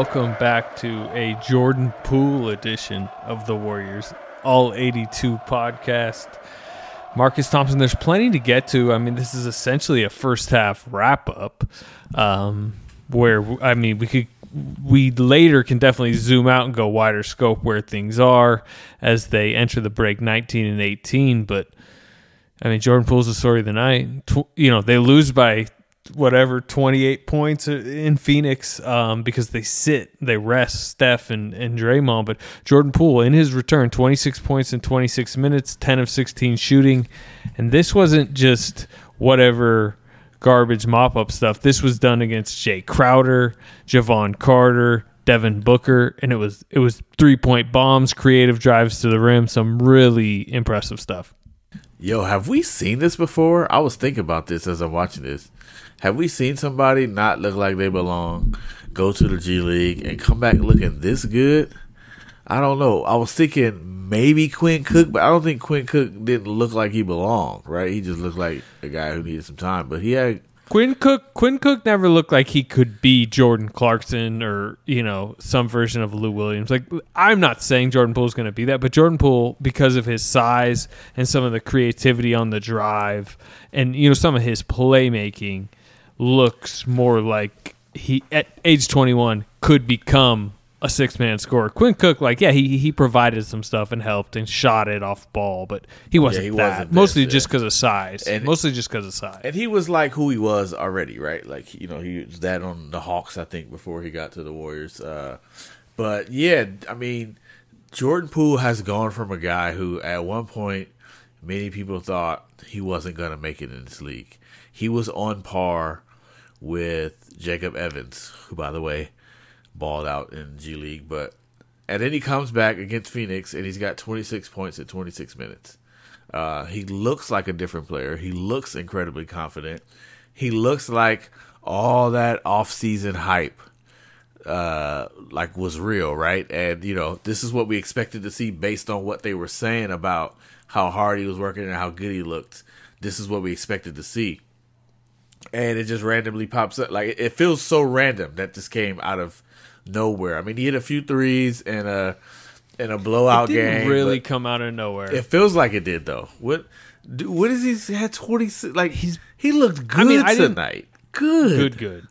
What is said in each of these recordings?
welcome back to a Jordan Poole edition of the Warriors All 82 podcast. Marcus Thompson, there's plenty to get to. I mean, this is essentially a first half wrap up um, where, I mean, we could. We later can definitely zoom out and go wider scope where things are as they enter the break 19 and 18. But I mean, Jordan Poole's the story of the night. You know, they lose by whatever 28 points in Phoenix um, because they sit, they rest Steph and, and Draymond. But Jordan Poole, in his return, 26 points in 26 minutes, 10 of 16 shooting. And this wasn't just whatever garbage mop up stuff. This was done against Jae Crowder, Jevon Carter, Devin Booker, and it was it was three point bombs, creative drives to the rim, some really impressive stuff. Yo, have we seen this before? I was thinking about this as I'm watching this. Have we seen somebody not look like they belong, go to the G League, and come back looking this good? I don't know. I was thinking maybe Quinn Cook, but I don't think Quinn Cook didn't look like he belonged, right? He just looked like a guy who needed some time. But he had Quinn Cook Quinn Cook never looked like he could be Jordan Clarkson or you know some version of Lou Williams. Like I'm not saying Jordan Poole is going to be that, but Jordan Poole because of his size and some of the creativity on the drive and you know some of his playmaking looks more like he at age 21 could become a six man scorer. Quinn Cook, like, yeah, he he provided some stuff and helped and shot it off ball, but he wasn't he that. wasn't Mostly this, just yeah. because of size. And- Mostly just because of size. and he was like who he was already, right? Like you know, he was that on the Hawks, I think, before he got to the Warriors. Uh, but yeah, I mean, Jordan Poole has gone from a guy who, at one point, many people thought he wasn't going to make it in this league. He was on par with Jacob Evans, who, by the way, balled out in G League, but and then he comes back against Phoenix and he's got 26 points in 26 minutes. Uh, he looks like a different player. He looks incredibly confident. He looks like all that off-season hype uh like was real, right? And you know, this is what we expected to see based on what they were saying about how hard he was working and how good he looked. This is what we expected to see. And it just randomly pops up. Like it feels so random that this came out of nowhere. I mean, he hit a few threes and a in a blowout it didn't game. really come out of nowhere. It feels like it did though. What? What is he had twenty? Like he's he looked good I mean, I tonight. Good. good, good.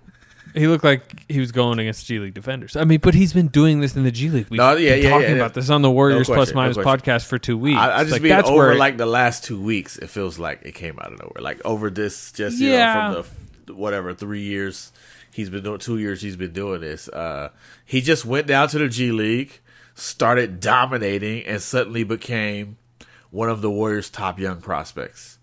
He looked like he was going against G League defenders. I mean, but he's been doing this in the G League. We've No, yeah, been yeah, talking yeah. about this on the Warriors No question, Minus question. podcast for two weeks. I, I just like, mean that's over where like the last two weeks. It feels like it came out of nowhere. Like over this, just you Yeah. know, from the whatever three years he's been doing, two years he's been doing this. Uh, he just went down to the G League, started dominating, and suddenly became one of the Warriors' top young prospects.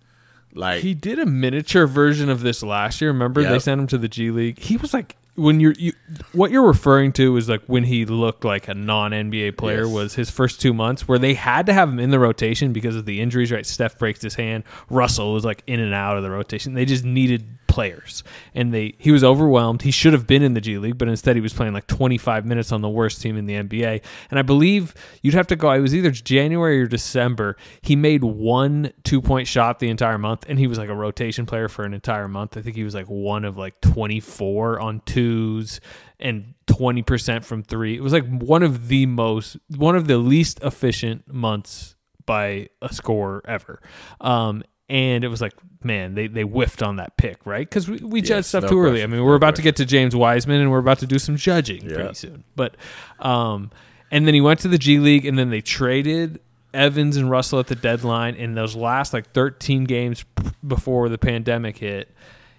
Like he did a miniature version of this last year. Remember they sent him to the G League. He was like when you're you, what you're referring to is like when he looked like a non NBA player Yes. was his first two months where they had to have him in the rotation because of the injuries. Right, Steph breaks his hand. Russell was like in and out of the rotation. They just needed players, and they he was overwhelmed. He should have been in the G League, but instead he was playing like 25 minutes on the worst team in the NBA. And I believe you'd have to go. It was either January or December. He made one two point shot the entire month, and he was like a rotation player for an entire month. I think he was like one of like 24 on twos and 20% from three. It was like one of the most, one of the least efficient months by a scorer ever. Um, and it was like, man, they, they whiffed on that pick, right? Because we, we judge Yes, stuff no too early. I mean, we're about to get to James Wiseman and we're about to do some judging Yeah. pretty soon. But, um, and then he went to the G League and then they traded Evans and Russell at the deadline. In those last like 13 games before the pandemic hit,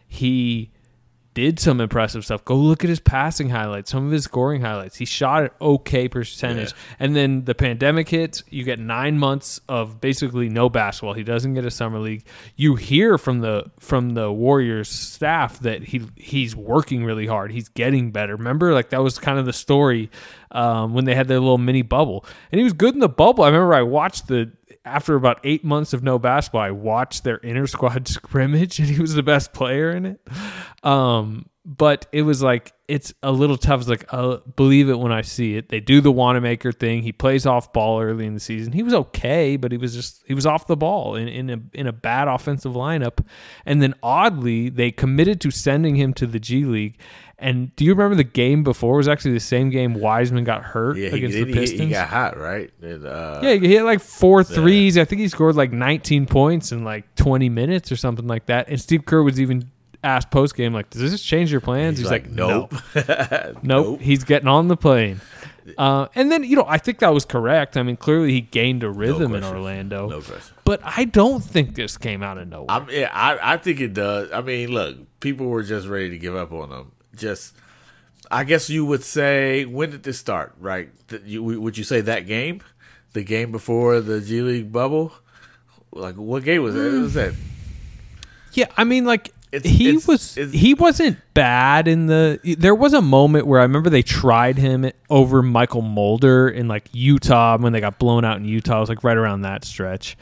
he did some impressive stuff. Go look at his passing highlights, some of his scoring highlights. He shot at okay percentage. Yeah. And then the pandemic hits, you get nine months of basically no basketball. He doesn't get a summer league. You hear from the from the Warriors staff that he he's working really hard. He's getting better. Remember, like that was kind of the story um, when they had their little mini bubble. And he was good in the bubble. I remember I watched the after about eight months of no basketball, I watched their inner squad scrimmage, and he was the best player in it. Um, but it was like it's a little tough. It's like I'll believe it when I see it. They do the Wanamaker thing. He plays off ball early in the season. He was okay, but he was just he was off the ball in, in a in a bad offensive lineup. And then oddly, they committed to sending him to the G League. And do you remember the game before? It was actually the same game Wiseman got hurt Yeah, he, against he, the Pistons. he got hot, right? And, uh, Yeah, he hit like four threes. I think he scored like 19 points in like 20 minutes or something like that. And Steve Kerr was even asked post game, like, "Does this change your plans?" He's, He's, like, nope. no. nope, He's getting on the plane. Uh, and then you know, I think that was correct. I mean, clearly he gained a rhythm in. Orlando, No question. but I don't think this came out of nowhere. I'm, yeah, I, I think it does. I mean, look, people were just ready to give up on him. Just, I guess you would say, when did this start? Right? You, would you say that game, the game before the G League bubble? Like, what game was that? What was that? Yeah, I mean, like It's- he it's- was it's- he wasn't bad in the. There was a moment where I remember they tried him over Mychal Mulder in like Utah when they got blown out in Utah. It was like right around that stretch,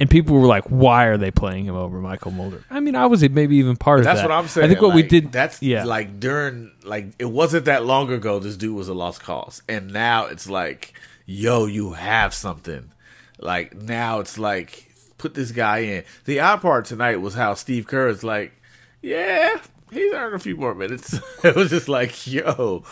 and people were like, "Why are they playing him over Mychal Mulder?" I mean, I was maybe even part of that. That's that. what I'm saying. I think what we did. That's yeah, like during like it wasn't that long ago. This dude was a lost cause, and now it's like, yo, you have something. Like now it's like put this guy in. The odd part tonight was how Steve Kerr is like, yeah, he's earned a few more minutes. it was just like, yo,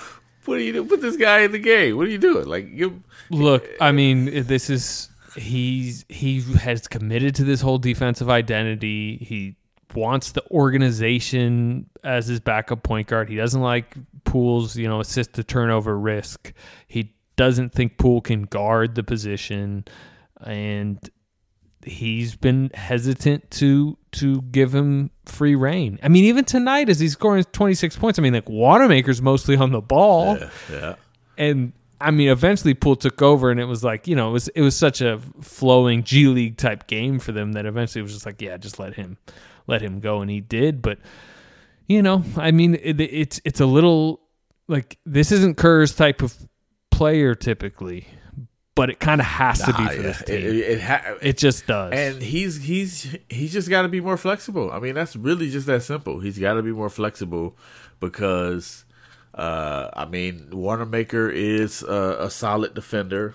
what are you doing? Put this guy in the game. What are you doing? Like you. Look, I mean, this is he's he has committed to this whole defensive identity. He wants the organization as his backup point guard. He doesn't like Poole's, you know, assist to turnover risk. He doesn't think Poole can guard the position, and he's been hesitant to to give him free reign. I mean, even tonight as he's scoring 26 points, I mean, like Wanamaker's mostly on the ball Yeah. and I mean, eventually Poole took over, and it was like you know, it was it was such a flowing G League type game for them that eventually it was just like, yeah, just let him, let him go, and he did. But you know, I mean, it, it's it's a little like this isn't Kerr's type of player typically, but it kind of has to be for yeah. this team. it, it, ha- It just does. And he's he's he's just got to be more flexible. I mean, that's really just that simple. He's got to be more flexible because, uh, I mean, Wanamaker is a, a solid defender,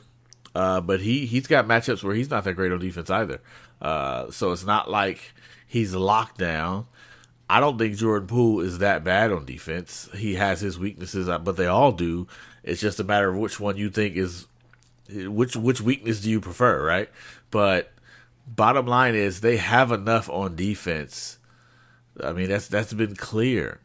uh, but he he's got matchups where he's not that great on defense either. Uh, so it's not like he's locked down. I don't think Jordan Poole is that bad on defense. He has his weaknesses, uh, but they all do. It's just a matter of which one you think is which which weakness do you prefer, right? But bottom line is they have enough on defense. I mean, that's that's been clear.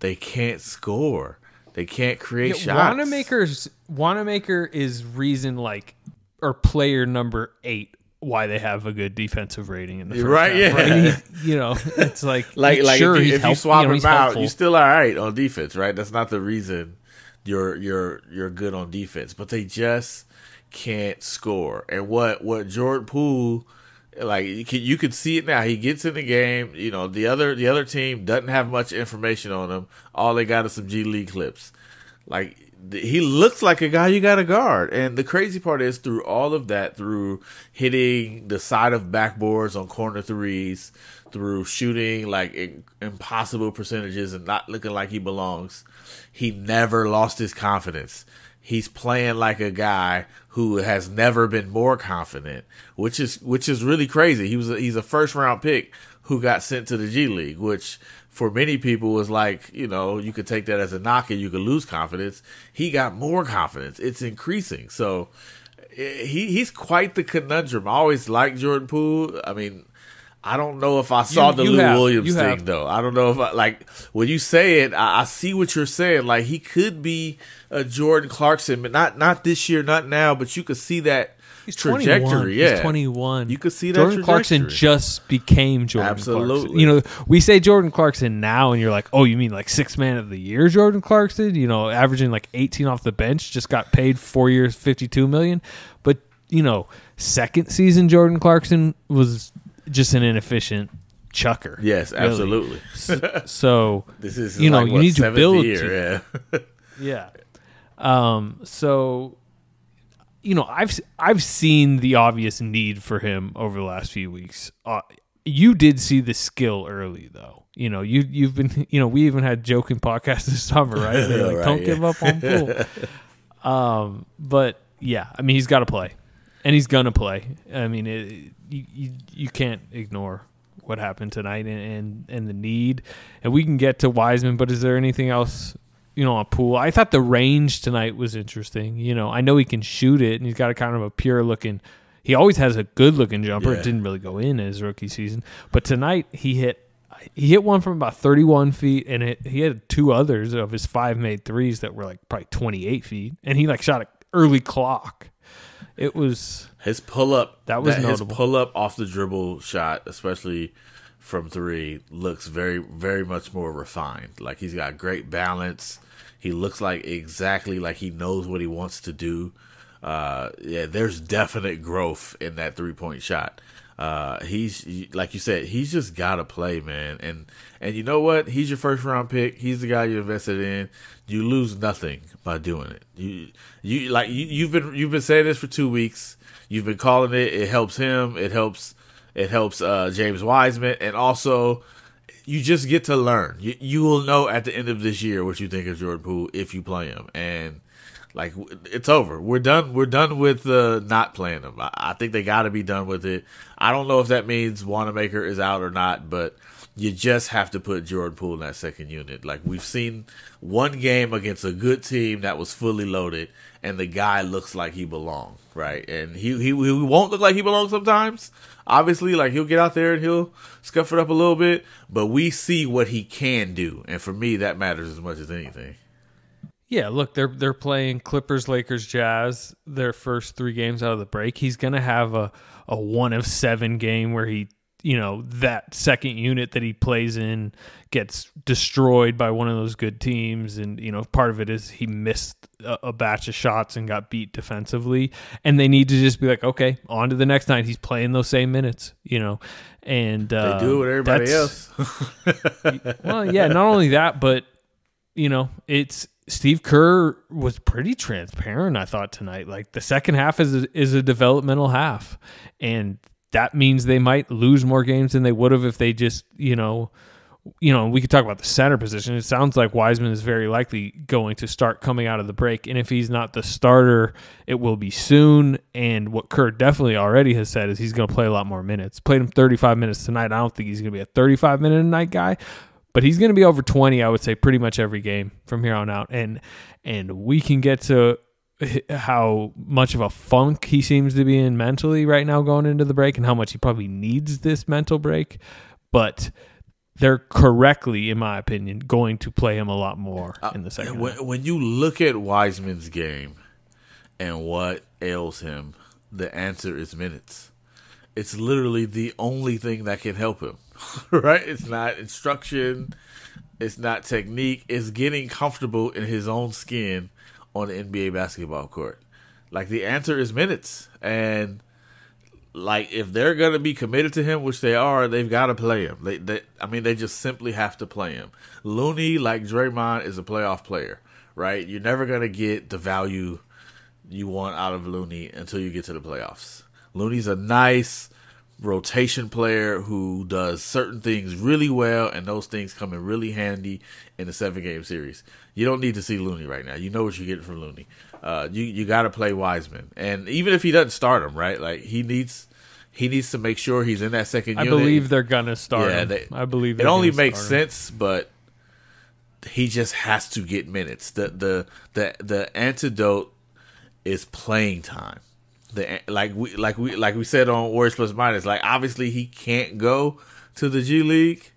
They can't score. They can't create Yeah, shots. Wanamaker's Wanamaker is reason like or player number eight why they have a good defensive rating in the first Right, yeah. He- you know, it's like like like sure if you, if you swap you know, him out, helpful. you still all right on defense, right? That's not the reason you're you're you're good on defense, but they just can't score. And what what Jordan Poole like you can you can see it now. He gets in the game. You know the other the other team doesn't have much information on him. All they got is some G League clips. Like he looks like a guy you got to guard. And the crazy part is through all of that, through hitting the side of backboards on corner threes, through shooting like impossible percentages and not looking like he belongs, he never lost his confidence. He's playing like a guy who has never been more confident, which is which is really crazy. He was a, he's a first round pick who got sent to the G League, which for many people was like, you know, you could take that as a knock and you could lose confidence. He got more confidence. It's increasing. So eh, he he's quite the conundrum. I always liked Jordan Poole. I mean, I don't know if I saw You- the you Lou have- Williams thing have. though. I don't know if I like when you say it. I, I see what you're saying. Like he could be a Jordan Clarkson, but not not this year, not now. But you could see that He's trajectory. 21. Yeah, He's 21. You could see that Jordan Clarkson just became Jordan Absolutely. Clarkson. You know, we say Jordan Clarkson now, and you're like, oh, you mean like six man of the year, Jordan Clarkson? You know, averaging like 18 off the bench, just got paid four years, 52 million. But you know, second season Jordan Clarkson was just an inefficient chucker. Yes, really. absolutely. So This is You know, like, you what, need to build year. Yeah. Yeah. Um. So, you know, I've I've seen the obvious need for him over the last few weeks. Uh, you did see the skill early though. You know, you you've been you know, we even had joking podcasts this summer, right? Like, Right, don't yeah. give up on Poole. um, but yeah, I mean he's gotta play. And he's gonna play. I mean it, you, you you can't ignore what happened tonight and, and and the need. And we can get to Wiseman, but is there anything else you know, on Poole. I thought the range tonight was interesting. You know, I know he can shoot it, and he's got a kind of a pure looking. He always has a good looking jumper. Yeah. It didn't really go in his rookie season, but tonight he hit. He hit one from about 31 feet, and it, he had two others of his five made threes that were like probably 28 feet, and he like shot an early clock. It was His pull up That was his notable. pull up off the dribble shot, especially from three, looks very very much more refined. Like he's got great balance. He looks like exactly like he knows what he wants to do. Uh, yeah, there's definite growth in that three point shot. Uh, he's like you said, he's just got to play, man. And and you know what? He's your first round pick. He's the guy you invested in. You lose nothing by doing it. You you like you, you've been you've been saying this for two weeks. You've been calling it. It helps him. It helps it helps uh, James Wiseman, and also you just get to learn. You you will know at the end of this year what you think of Jordan Poole if you play him, and like it's over. We're done. We're done with uh, not playing them. I, I think they got to be done with it. I don't know if that means Wanamaker is out or not, but you just have to put Jordan Poole in that second unit. Like we've seen one game against a good team that was fully loaded, and the guy looks like he belongs, right? And he he, he won't look like he belongs sometimes. Obviously, like he'll get out there and he'll scuff it up a little bit, but we see what he can do, and for me, that matters as much as anything. Yeah, look, they're they're playing Clippers, Lakers, Jazz. Their first three games out of the break. He's gonna have a a one of seven game where he, you know, that second unit that he plays in gets destroyed by one of those good teams, and you know, part of it is he missed a, a batch of shots and got beat defensively, and they need to just be like, okay, on to the next night. He's playing those same minutes, you know, and They uh, do it with everybody else. well, yeah, not only that, but you know, it's Steve Kerr was pretty transparent. I thought tonight, like the second half is a, is a developmental half, and that means they might lose more games than they would have if they just, you know, you know, we could talk about the center position. It sounds like Wiseman is very likely going to start coming out of the break, and if he's not the starter, it will be soon. And what Kerr definitely already has said is he's going to play a lot more minutes. Played him 35 minutes tonight. I don't think he's going to be a 35 minute a night guy, but he's going to be over 20 i would say pretty much every game from here on out. And and we can get to how much of a funk he seems to be in mentally right now going into the break and how much he probably needs this mental break. But they're correctly in my opinion going to play him a lot more uh, in the second when you look at Wiseman's game and what ails him, the answer is minutes. It's literally the only thing that can help him, right? It's not instruction, it's not technique, it's getting comfortable in his own skin on the NBA basketball court. Like the answer is minutes. And like if they're gonna be committed to him, which they are, they've got to play him. They, they, I mean, they just simply have to play him. Looney, like Draymond, is a playoff player, right? You're never gonna get the value you want out of Looney until you get to the playoffs. Looney's a nice rotation player who does certain things really well, and those things come in really handy in a seven game series. You don't need to see Looney right now. You know what you're getting from Looney. Uh, you you got to play Wiseman, and even if he doesn't start him, right? Like he needs he needs to make sure he's in that second. i unit. believe they're gonna start Yeah, him. they- i believe it only makes start him. sense, but he just has to get minutes. The the the the antidote is playing time. The like we like we like we said on Warriors Plus Minus. Like obviously he can't go to the G League.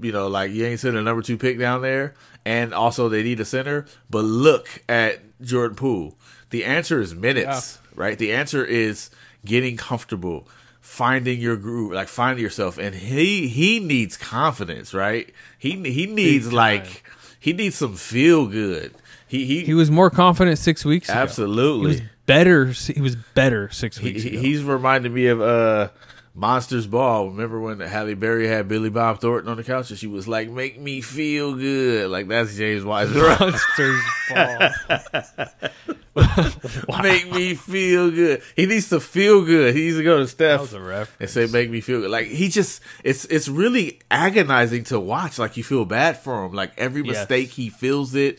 You know, like you ain't sending a number two pick down there, and also they need a center. But look at Jordan Poole. The answer is minutes, right? The answer is getting comfortable, finding your groove, like finding yourself. And he he needs confidence, right? He he needs like he needs some feel good. He he, he was more confident six weeks ago absolutely. Better he was better six weeks he- ago he's reminded me of uh Monsters Ball. Remember when Halle Berry had Billy Bob Thornton on the couch and she was like, "Make me feel good." Like that's James Wiseman. Monsters ball. Make me feel good. He needs to feel good. He needs to go to Steph That a reference. and say, "Make me feel good." Like he just, it's it's really agonizing to watch. Like you feel bad for him. Like every Yes. mistake, he feels it.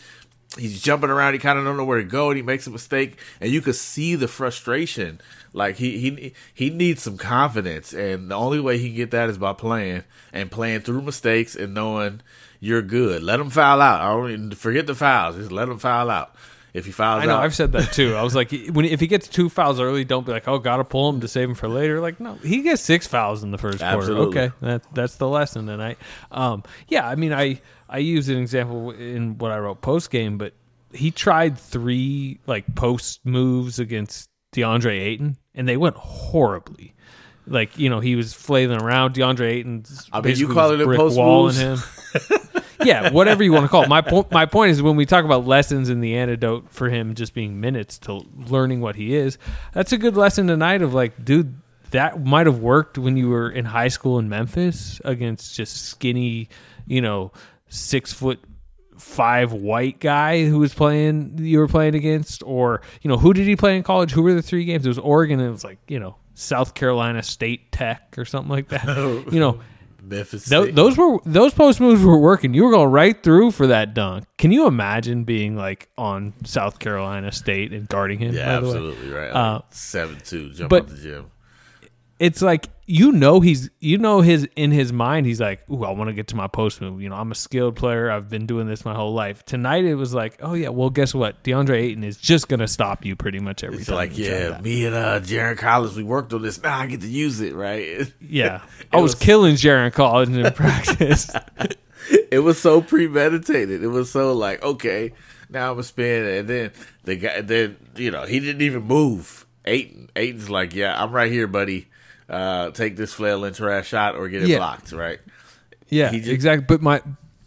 He's jumping around. He kind of don't know where to go, and he makes a mistake, and you could see the frustration. Like he he he needs some confidence, and the only way he can get that is by playing and playing through mistakes and knowing you're good. Let him foul out. I don't even forget the fouls. Just let him foul out. If he fouls I know. out, I've said that too. I was like, when if he gets two fouls early, don't be like, oh, gotta pull him to save him for later. Like, no, he gets six fouls in the first Absolutely. quarter. Okay, that that's the lesson tonight. Um, yeah, I mean, I I used an example in what I wrote post game, but he tried three like post moves against DeAndre Ayton, and they went horribly. Like you know, he was flailing around. DeAndre Ayton. I mean, you call it brick post walling moves? him. yeah, whatever you want to call it. My point, my point is when we talk about lessons in the antidote for him just being minutes to learning what he is, that's a good lesson tonight of like, dude, that might have worked when you were in high school in Memphis against just skinny, you know, six foot five white guy who was playing you were playing against or you know who did he play in college who were the three games it was oregon and it was like you know south carolina state tech or something like that you know Memphis. State. those were those post moves were working. You were going right through for that dunk. Can you imagine being like on South Carolina State and guarding him? yeah, by the way? absolutely right. Uh, Seven two, jump but- out the gym. It's like you know he's you know his in his mind he's like, ooh, I want to get to my post move. You know, I'm a skilled player. I've been doing this my whole life. Tonight it was like, oh yeah, well guess what? DeAndre Ayton is just gonna stop you pretty much every It's time. like, yeah, me and uh, Jarron Collins, we worked on this. Now I get to use it, right? yeah. I was, was- killing Jarron Collins in practice. it was so premeditated. It was so like, okay, now I'm a spin, and then the guy, then you know, he didn't even move. Ayton, Ayton's like, yeah, I'm right here, buddy. Uh, take this flail and trash shot or get it Yeah. blocked, right? Yeah, just- exactly. But my,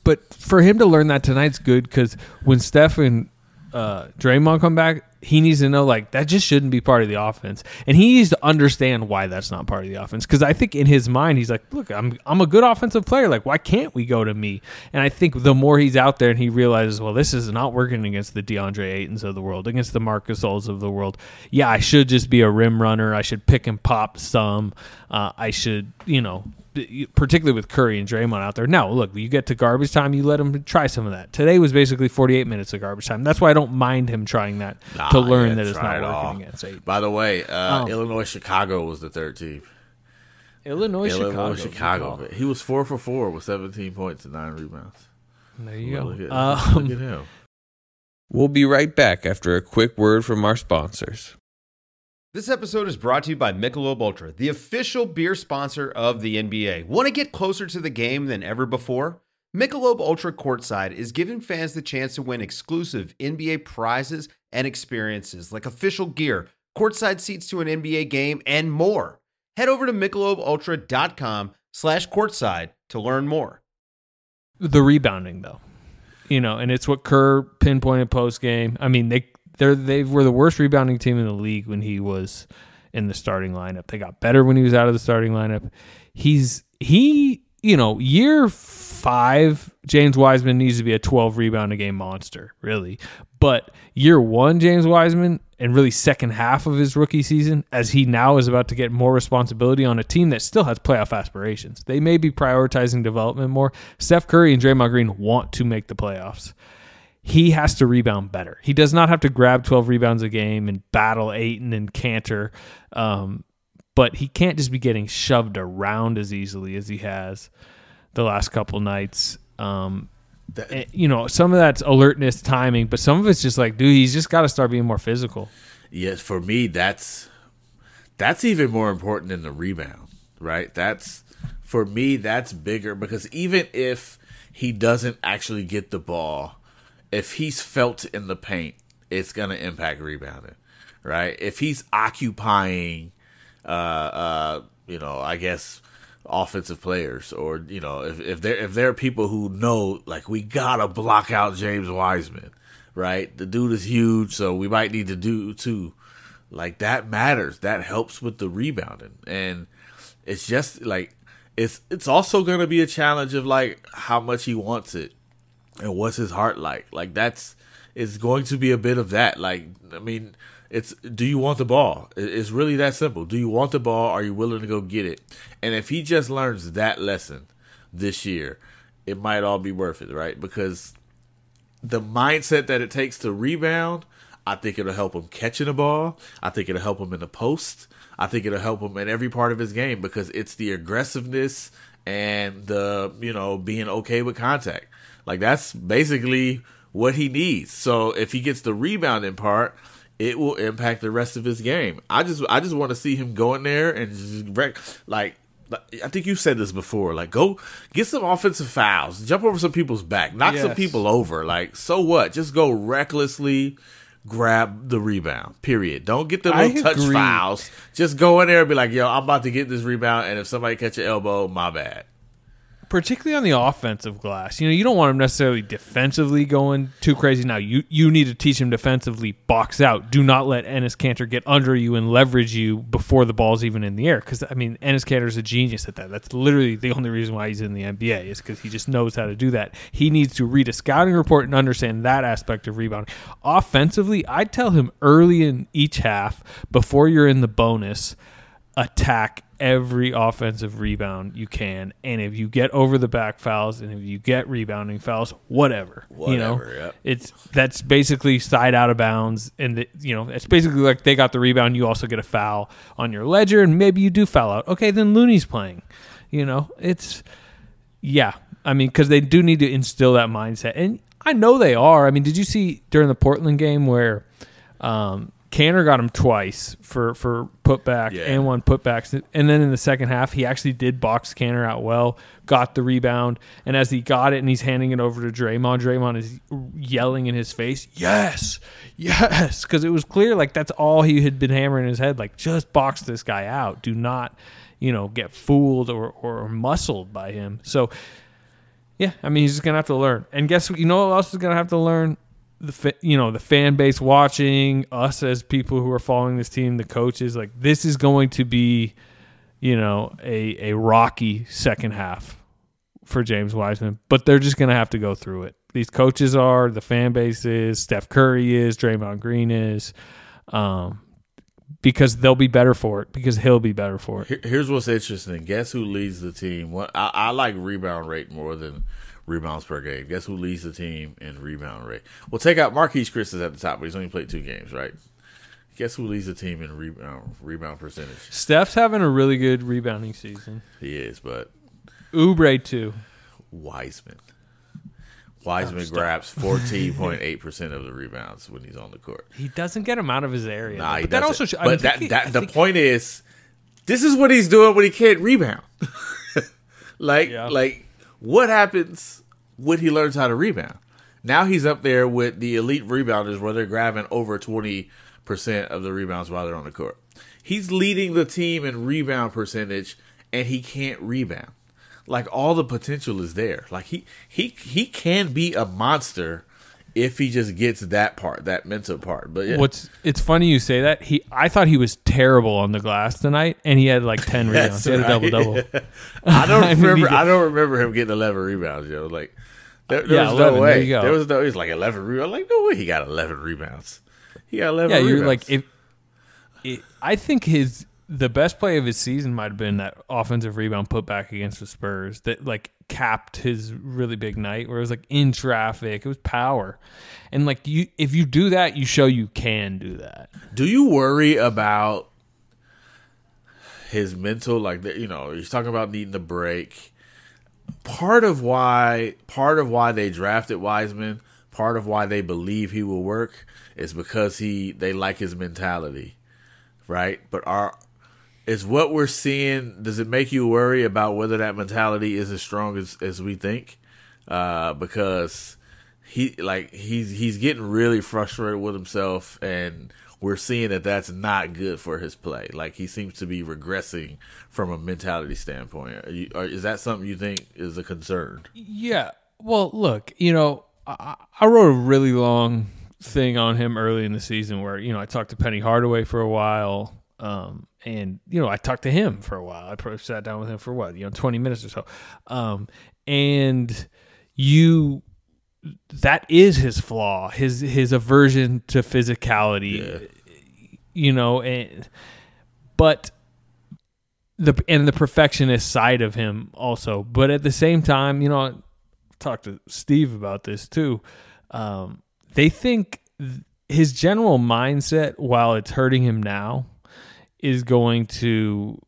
but for him to learn that tonight's good because when Steph and uh, Draymond come back, he needs to know like that just shouldn't be part of the offense, and he needs to understand why that's not part of the offense. Because I think in his mind he's like, look, I'm I'm a good offensive player. Like, why can't we go to me? And I think the more he's out there and he realizes, well, this is not working against the DeAndre Aytons of the world, against the Marc Gasols of the world. Yeah, I should just be a rim runner. I should pick and pop some. Uh, I should, you know, particularly with Curry and Draymond out there. Now, look, you get to garbage time, you let him try some of that. Today was basically 48 minutes of garbage time. That's why I don't mind him trying that Nah, to learn yeah, that it's not it all. working against eight. By the way, uh, Oh. Illinois Chicago was the third team. Illinois, Illinois Chicago. Chicago. good. He was four for four with 17 points and nine rebounds. There you Look at, go. look Um, at him. We'll be right back after a quick word from our sponsors. This episode is brought to you by Michelob Ultra, the official beer sponsor of the NBA. Want to get closer to the game than ever before? Michelob Ultra Courtside is giving fans the chance to win exclusive NBA prizes and experiences like official gear, courtside seats to an NBA game, and more. Head over to michelobultra.com slash courtside to learn more. the rebounding though you know and it's what kerr pinpointed post game i mean they they they were the worst rebounding team in the league when he was in the starting lineup they got better when he was out of the starting lineup he's he you know year five james wiseman needs to be a 12 rebound a game monster really. But year one james wiseman and really second half of his rookie season as he now is about to get more responsibility on a team that still has playoff aspirations. They may be prioritizing development more. Steph curry and draymond green want to make the playoffs. He has to rebound better. He does not have to grab 12 rebounds a game and battle Ayton and Kanter, um, but he can't just be getting shoved around as easily as he has the last couple nights. Um, That- and, you know, some of that's alertness, timing, but some of it's just like, dude, he's just got to start being more physical. Yes, for me, that's that's even more important than the rebound, right? That's for me, that's bigger because even if he doesn't actually get the ball, if he's felt in the paint, it's gonna impact rebounding, right? If he's occupying, uh, uh, you know, I guess offensive players, or you know, if if there if there are people who know, like we gotta block out James Wiseman, right? The dude is huge, so we might need to do too. Like that matters. That helps with the rebounding, and It's just like it's it's also to be a challenge of like how much he wants it and what's his heart like. Like that's it's going to be a bit of that. Like I mean, it's do you want the ball? It's really that simple. Do you want the ball? Are you willing to go get it? And if he just learns that lesson this year, it might all be worth it, right? Because the mindset that it takes to rebound, I think it'll help him catching the ball. I think it'll help him in the post. I think it'll help him in every part of his game because it's the aggressiveness and the, you know, being okay with contact. Like that's basically what he needs. So if he gets the rebounding part, it will impact the rest of his game. I just I just want to see him go in there and just wreck like I think you said this before. Like, go get some offensive fouls, jump over some people's back, knock some people over. Like, so what? Just go recklessly grab the rebound. Period. Don't get the little touch fouls. Just go in there and be like, yo, I'm about to get this rebound, and if somebody catch your elbow, my bad. Particularly on the offensive glass. You know, you don't want him necessarily defensively going too crazy. Now, you you need to teach him defensively box out. Do not let Enes Kanter get under you and leverage you before the ball's even in the air. Because I mean, Enes Kanter is a genius at that. That's literally the only reason why he's in the NBA is because he just knows how to do that. He needs to read a scouting report and understand that aspect of rebounding. Offensively, I tell him early in each half before you're in the bonus attack every offensive rebound you can. And if you get over the back fouls and if you get rebounding fouls, whatever. you know, yep. it's that's basically side out of bounds. And, the, you know, it's basically like they got the rebound. You also get a foul on your ledger and maybe you do foul out. Okay, then Looney's playing. You know, it's, yeah. I mean, because they do need to instill that mindset. And I know they are. I mean, did you see during the Portland game where, um, Kanter got him twice for for putback Yeah. and one putbacks, and then in the second half he actually did box Kanter out well, got the rebound, and as he got it and he's handing it over to Draymond, Draymond is yelling in his face, "Yes, yes," because it was clear like that's all he had been hammering in his head, like just box this guy out, do not, you know, get fooled or or muscled by him. So yeah, I mean he's just gonna have to learn, and guess what? You know what else is gonna have to learn? The fa- you know the fan base watching us as people who are following this team, the coaches, like this is going to be, you know, a a rocky second half for James Wiseman, but they're just going to have to go through it. These coaches are, the fan base is, Steph Curry is, Draymond Green is, um, because they'll be better for it. Because he'll be better for it. Here's what's interesting. Guess who leads the team? What I, I like rebound rate more than rebounds per game. Guess who leads the team in rebound rate? Well, take out Marquese Chriss is at the top, but he's only played two games, right? Guess who leads the team in rebound um, rebound percentage? Steph's having a really good rebounding season. He is, but Oubre too. Wiseman. Wiseman oh, stop. grabs fourteen point eight percent of the rebounds when he's on the court. He doesn't get him out of his area. Nah, he but that also, sh- but that, thinking- that the point is, this is what he's doing when he can't rebound. like, Yeah. like what happens when he learns how to rebound? Now he's up there with the elite rebounders where they're grabbing over twenty percent of the rebounds while they're on the court. He's leading the team in rebound percentage, and he can't rebound. Like all the potential is there. Like he he he can be a monster if he just gets that part, that mental part. But yeah. What's it's funny you say that. He I thought he was terrible on the glass tonight, and he had like ten rebounds. He had a right. double double. I don't I remember. did- I don't remember him getting eleven rebounds. Yo, like there, there Yeah, was 11, no there way. go. There was no. He's like eleven rebounds. Like no way he got eleven rebounds. He got eleven. Yeah, you're rebounds. like if. It, I think his the best play of his season might have been that offensive rebound put back against the Spurs that like capped his really big night where it was like in traffic. It was power, and like you if you do that, you show you can do that. Do you worry about his mental? Like you know, he's talking about needing the break. Part of why, part of why they drafted Wiseman, part of why they believe he will work, is because he they like his mentality, right? But are is what we're seeing? Does it make you worry about whether that mentality is as strong as as we think? Uh, because he like he's he's getting really frustrated with himself and we're seeing that that's not good for his play like he seems to be regressing from a mentality standpoint are you, is that something you think is a concern Yeah. Well, look, you know, I, I wrote a really long thing on him early in the season where, you know, I talked to Penny Hardaway for a while. Um, and you know, I talked to him for a while. I probably sat down with him for what, you know, 20 minutes or so. Um, and you that is his flaw, his his aversion to physicality. You know, and but the and the perfectionist side of him also. But at the same time, you know, I talked to Steve about this too. Um, they think th- his general mindset, while it's hurting him now, is going to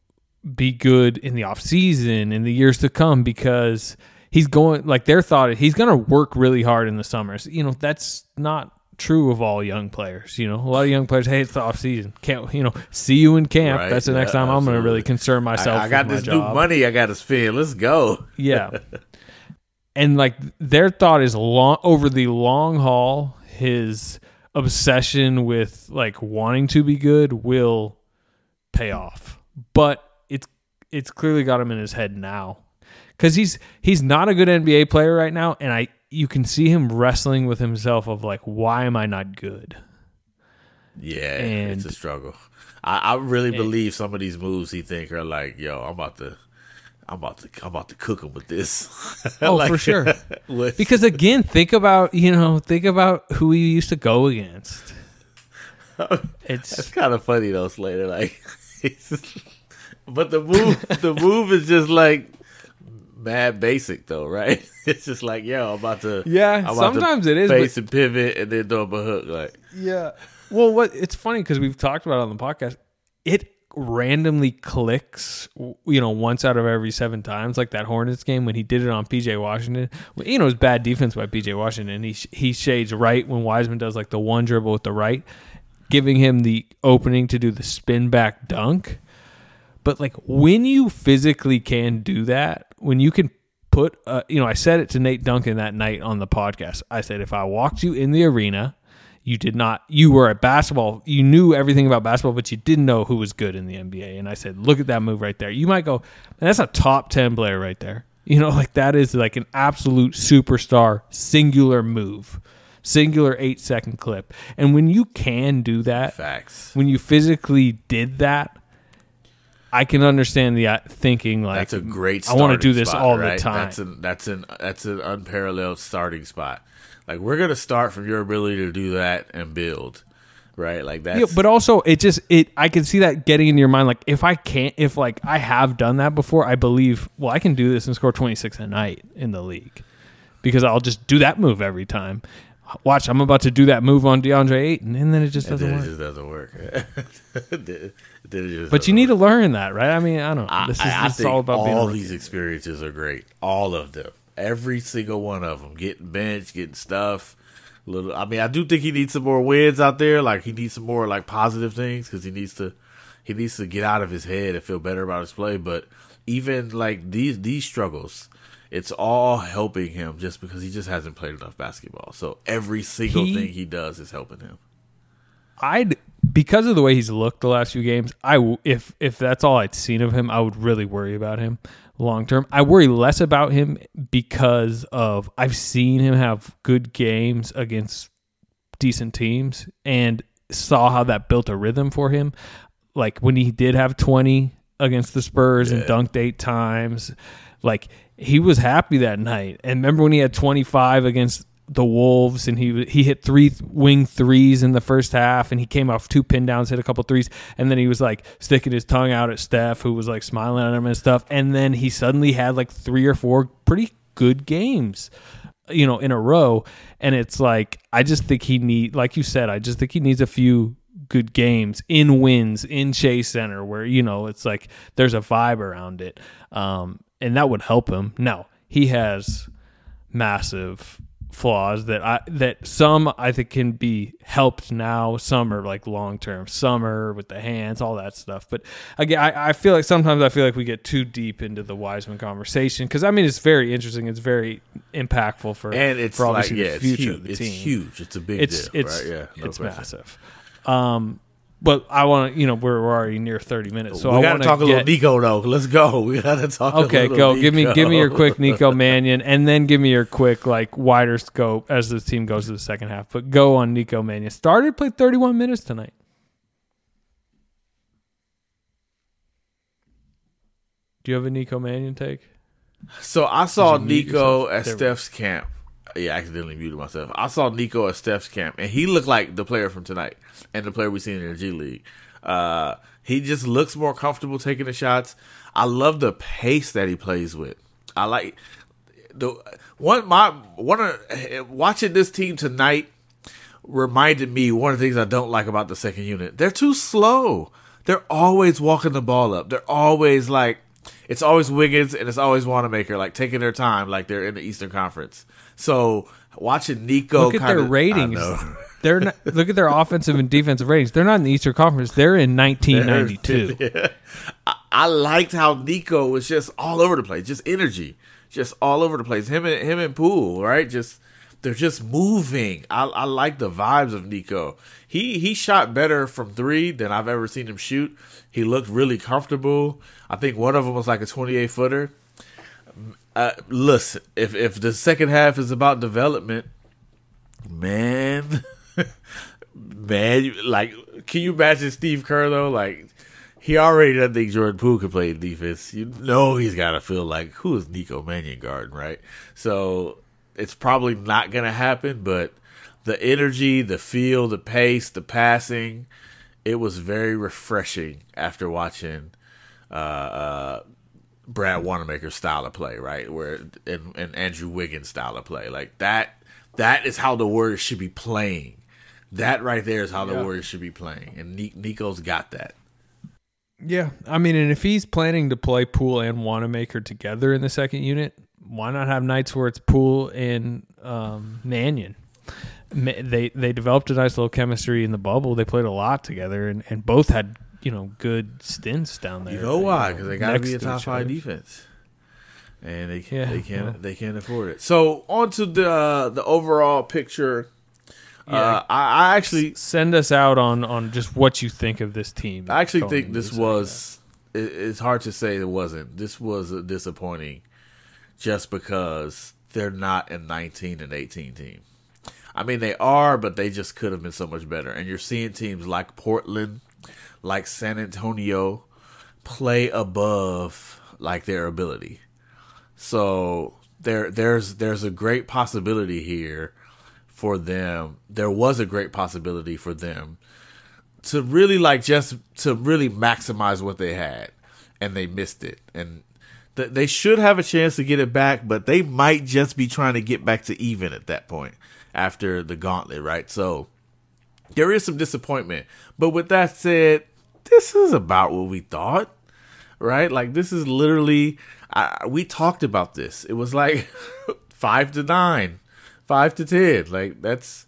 be good in the off season in the years to come because he's going like their thought is he's going to work really hard in the summers. You know, that's not true of all young players. You know, a lot of young players, hey, it's the off season. Can't you know? See you in camp. Right, That's the next yeah, time I'm going to really absolutely. concern myself. I got with this new money I got to spend. Let's go. Yeah. and like their thought is long over the long haul, his obsession with like wanting to be good will pay off. But it's it's clearly got him in his head now. Cuz he's he's not a good NBA player right now and I you can see him wrestling with himself of like why am I not good? Yeah, And- it's a struggle. I, I really believe some of these moves he think are like, yo, I'm about to, I'm about to, I'm about to cook him with this. Oh, Like, for sure. with- Because again, think about, you know, think about who he used to go against. It's It's kind of funny though, Slater. Like, but the move, the move is just like mad basic though, right? It's just like, yo, I'm about to, Yeah, I'm about to sometimes it is, face and pivot and then throw up a hook. Like, Yeah. Well, what it's funny because we've talked about it on the podcast. It randomly clicks, you know, once out of every seven times, like that Hornets game when he did it on PJ Washington. Well, You know, it was bad defense by PJ Washington. He he shades right when Wiseman does like the one dribble with the right, giving him the opening to do the spin back dunk. But like when you physically can do that, when you can put, uh, you know, I said it to Nate Duncan that night on the podcast. I said, if I walked you in the arena, you did not, you were at basketball, you knew everything about basketball, but you didn't know who was good in the NBA. And I said, look at that move right there. You might go, that's a top 10 player right there. You know, like that is like an absolute superstar singular move, singular eight second clip. And when you can do that, facts. when you physically did that, I can understand the uh, thinking like That's a great. I want to do this spot, all right? the time. That's an that's an that's an unparalleled starting spot. Like we're gonna start from your ability to do that and build, right? Like that. yeah, but also it just it I can see that getting in your mind like if I can't if like I have done that before, I believe well I can do this and score 26 a night in the league because I'll just do that move every time. Watch, I'm about to do that move on DeAndre Ayton, and then it just doesn't it work. just doesn't work. It just But you need to learn that, right? I mean, I don't know. I, This is, I, I this all about all these experiences are great. All of them, every single one of them. Getting benched, getting stuff. Little. I mean, I do think he needs some more wins out there. Like he needs some more like positive things because he needs to. He needs to get out of his head and feel better about his play. But even like these these struggles, it's all helping him just because he just hasn't played enough basketball. So every single He- thing he does is helping him. I'd because of the way he's looked the last few games. I if if that's all I'd seen of him, I would really worry about him long term. I worry less about him because of I've seen him have good games against decent teams and saw how that built a rhythm for him. Like when he did have 20 against the Spurs and dunked eight times, like he was happy that night. And remember when he had 25 against the Wolves and he he hit three wing threes in the first half and he came off two pin downs, hit a couple threes, and then he was like sticking his tongue out at Steph, who was like smiling at him and stuff. And then he suddenly had like three or four pretty good games you know in a row and it's like i just think he need like you said i just think he needs a few good games in wins in chase center where you know it's like there's a vibe around it um and that would help him now he has massive flaws that I that some I think can be helped now. Some are like long term. Some are with the hands, all that stuff. But again, I, I feel like sometimes I feel like we get too deep into the Wiseman conversation because I mean it's very interesting. It's very impactful for And it's for like yeah, the it's future huge. of the It's huge. It's a big It's deal, it's right? Yeah, no it's question. massive. Um, but I want to, you know, we're, we're already near thirty minutes, so we I got to talk a get, little Nico though. Let's go. We got to talk. Okay, go. Nico. Give me give me your quick Nico Mannion, and then give me your quick like wider scope as this team goes to the second half. But go on Nico Mannion. Started played thirty one minutes tonight. Do you have a Nico Mannion take? So I saw Nico at Steph's camp yeah, I accidentally muted myself. I saw Nico at Steph's camp, and he looked like the player from tonight and the player we've seen in the G League. Uh, he just looks more comfortable taking the shots. I love the pace that he plays with. I like the one. My one of watching this team tonight reminded me one of the things I don't like about the second unit. They're too slow. They're always walking the ball up. They're always like it's always Wiggins and it's always Wanamaker, like taking their time, like they're in the Eastern Conference. So watching Nico, Look at kinda, their ratings. They're not, look at their offensive and defensive ratings. They're not in the Eastern Conference. They're in 1992. I, I liked how Nico was just all over the place, just energy, just all over the place. Him and him and Poole, right? Just they're just moving. I, I like the vibes of Nico. He he shot better from three than I've ever seen him shoot. He looked really comfortable. I think one of them was like a 28 footer. Uh, listen, if if the second half is about development, man, man, like, can you imagine Steve Kerr though? Like, he already doesn't think Jordan Poole can play defense. You know he's got to feel like who is Nico Mannion guarding, right? So it's probably not going to happen. But the energy, the feel, the pace, the passing, it was very refreshing after watching uh, uh, Brad Wanamaker's style of play, right? Where and, and Andrew Wiggins' style of play, like that. That is how the Warriors should be playing. That right there is how the Yeah. Warriors should be playing, and Ni- Nico's got that. yeah, I mean, and if he's planning to play Poole and Wanamaker together in the second unit, why not have nights where it's Poole and um, Mannion? They they developed a nice little chemistry in the bubble. They played a lot together, and, and both had you know good stints down there. You know why? Because they got to be a top each five defense, and they Yeah, they can't they can't afford it. So on to the uh, the overall picture. Uh, I, I actually Send us out on on just what you think of this team. I actually think this was. It, it's hard to say it wasn't. This was a disappointing, just because they're not a 19 and 18 team. I mean, they are, but they just could have been so much better. And you're seeing teams like Portland, like San Antonio, play above like their ability. So there, there's there's a great possibility here for them. There was a great possibility for them to really like just to really maximize what they had, and they missed it. And th- they should have a chance to get it back, but they might just be trying to get back to even at that point after the gauntlet, right? So there is some disappointment. But with that said, this is about what we thought, right? Like this is literally I, we talked about this. It was like five to nine, five to ten. Like that's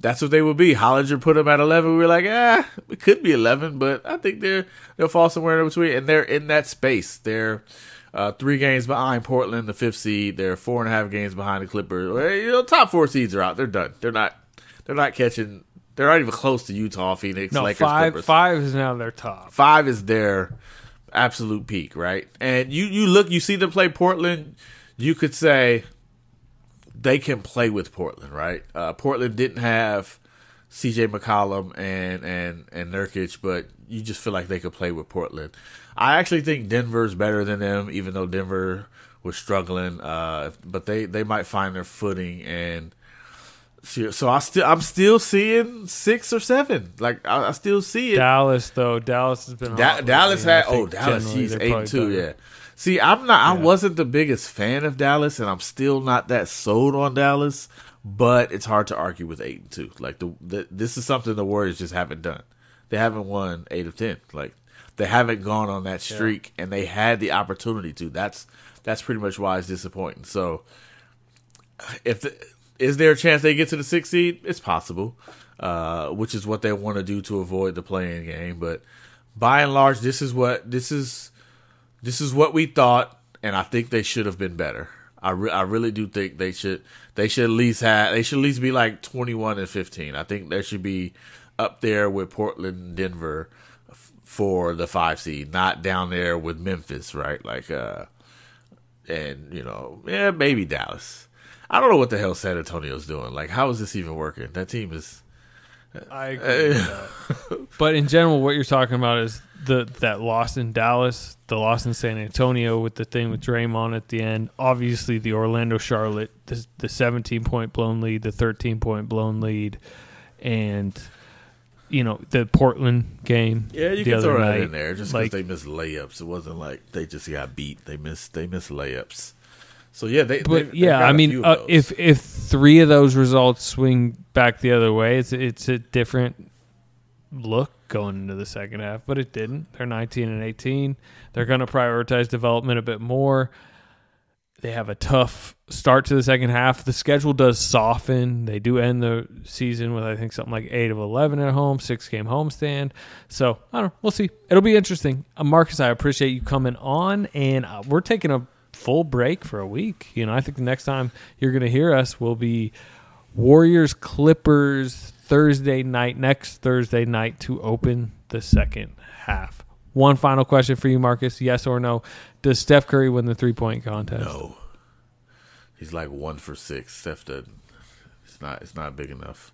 that's what they would be. Hollinger put them at eleven. We were like, ah, it could be eleven, but I think they're they'll fall somewhere in between, and they're in that space. They're uh, three games behind Portland, the fifth seed. They're four and a half games behind the Clippers. You know, top four seeds are out. They're done. They're not. They're not catching. They're not even close to Utah, Phoenix, No, Lakers, five Clippers five is now their top. five is their absolute peak, right? And you you look, you see them play Portland. You could say they can play with Portland, right? Uh, Portland didn't have C.J. McCollum and and and Nurkic, but you just feel like they could play with Portland. I actually think Denver's better than them, even though Denver was struggling. Uh, but they they might find their footing and. So I still, I'm still seeing six or seven. Like I, I still see it. Dallas though, Dallas has been Da- Dallas had oh Dallas he's eight and two yeah. See, I'm not. I wasn't the biggest fan of Dallas, and I'm still not that sold on Dallas. But it's hard to argue with eight and two. Like the, the this is something the Warriors just haven't done. They haven't won eight of ten. Like they haven't gone on that streak, and they had the opportunity to. That's that's pretty much why it's disappointing. So if the, is there a chance they get to the sixth seed? It's possible, uh, which is what they want to do to avoid the play-in game. But by and large, this is what this is. This is what we thought, and I think they should have been better. I, re- I really do think they should they should at least have they should at least be like twenty one and fifteen. I think they should be up there with Portland, Denver f- for the five seed, not down there with Memphis, right? Like, uh, and you know, yeah, maybe Dallas. I don't know what the hell San Antonio's doing. Like, how is this even working? That team is. I agree with that. But in general, what you're talking about is the that loss in Dallas, the loss in San Antonio with the thing with Draymond at the end. Obviously, the Orlando Charlotte, the, the 17 point blown lead, the 13 point blown lead, and you know the Portland game. Yeah, you the can other throw that night. in there just because Like- they missed layups. It wasn't like they just got beat. They missed they missed layups. So yeah, they. But yeah, I mean, uh, if if three of those results swing back the other way, it's it's a different look going into the second half. But it didn't. They're 19 and 18. They're going to prioritize development a bit more. They have a tough start to the second half. The schedule does soften. They do end the season with I think something like eight of 11 at home, six game homestand. So I don't know. We'll see. It'll be interesting. Uh, Marcus, I appreciate you coming on, and uh, we're taking a full break for a week. You know, I think the next time you're going to hear us will be Warriors Clippers Thursday night, next Thursday night to open the second half. One final question for you, Marcus. Yes or no? Does Steph Curry win the three point contest? no, he's like one for six. Steph doesn't. It's not. It's not big enough.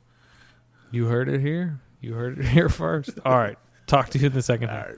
You heard it here. You heard it here first. All right. Talk to you in the second All half. right.